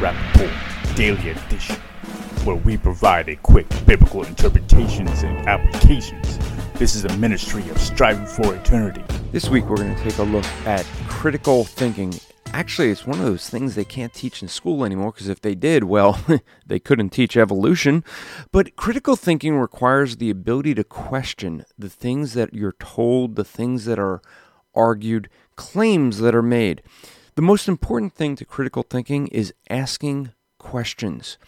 Rapp Report Daily Edition, where we provide a quick biblical interpretations and applications. This is a ministry of striving for eternity. This week, we're going to take a look at critical thinking. Actually, it's one of those things they can't teach in school anymore because if they did, well, they couldn't teach evolution. But critical thinking requires the ability to question the things that you're told, the things that are argued, claims that are made. The most important thing to critical thinking is asking questions,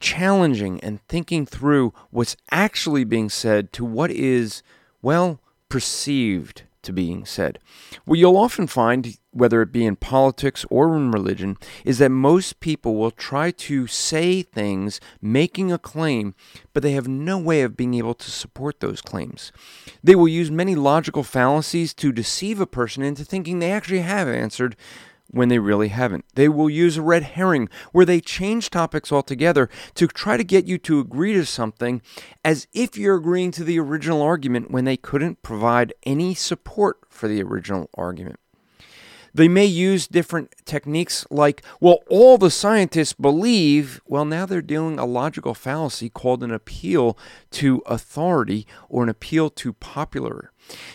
challenging and thinking through what's actually being said to what is, well, perceived to being said. What you'll often find, whether it be in politics or in religion, is that most people will try to say things making a claim, but they have no way of being able to support those claims. They will use many logical fallacies to deceive a person into thinking they actually have answered when they really haven't. They will use a red herring where they change topics altogether to try to get you to agree to something as if you're agreeing to the original argument when they couldn't provide any support for the original argument. They may use different techniques like, well, all the scientists believe. Well, now they're doing a logical fallacy called an appeal to authority or an appeal to popular.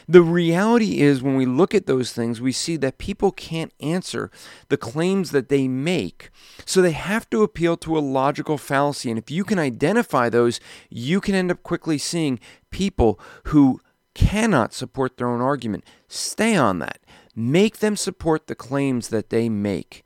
The reality is, when we look at those things, we see that people can't answer the claims that they make. So they have to appeal to a logical fallacy. And if you can identify those, you can end up quickly seeing people who cannot support their own argument. Stay on that. Make them support the claims that they make.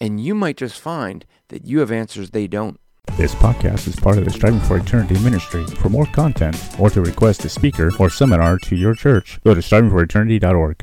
And you might just find that you have answers they don't. This podcast is part of the Striving for Eternity ministry. For more content or to request a speaker or seminar to your church, go to strivingforeternity.org.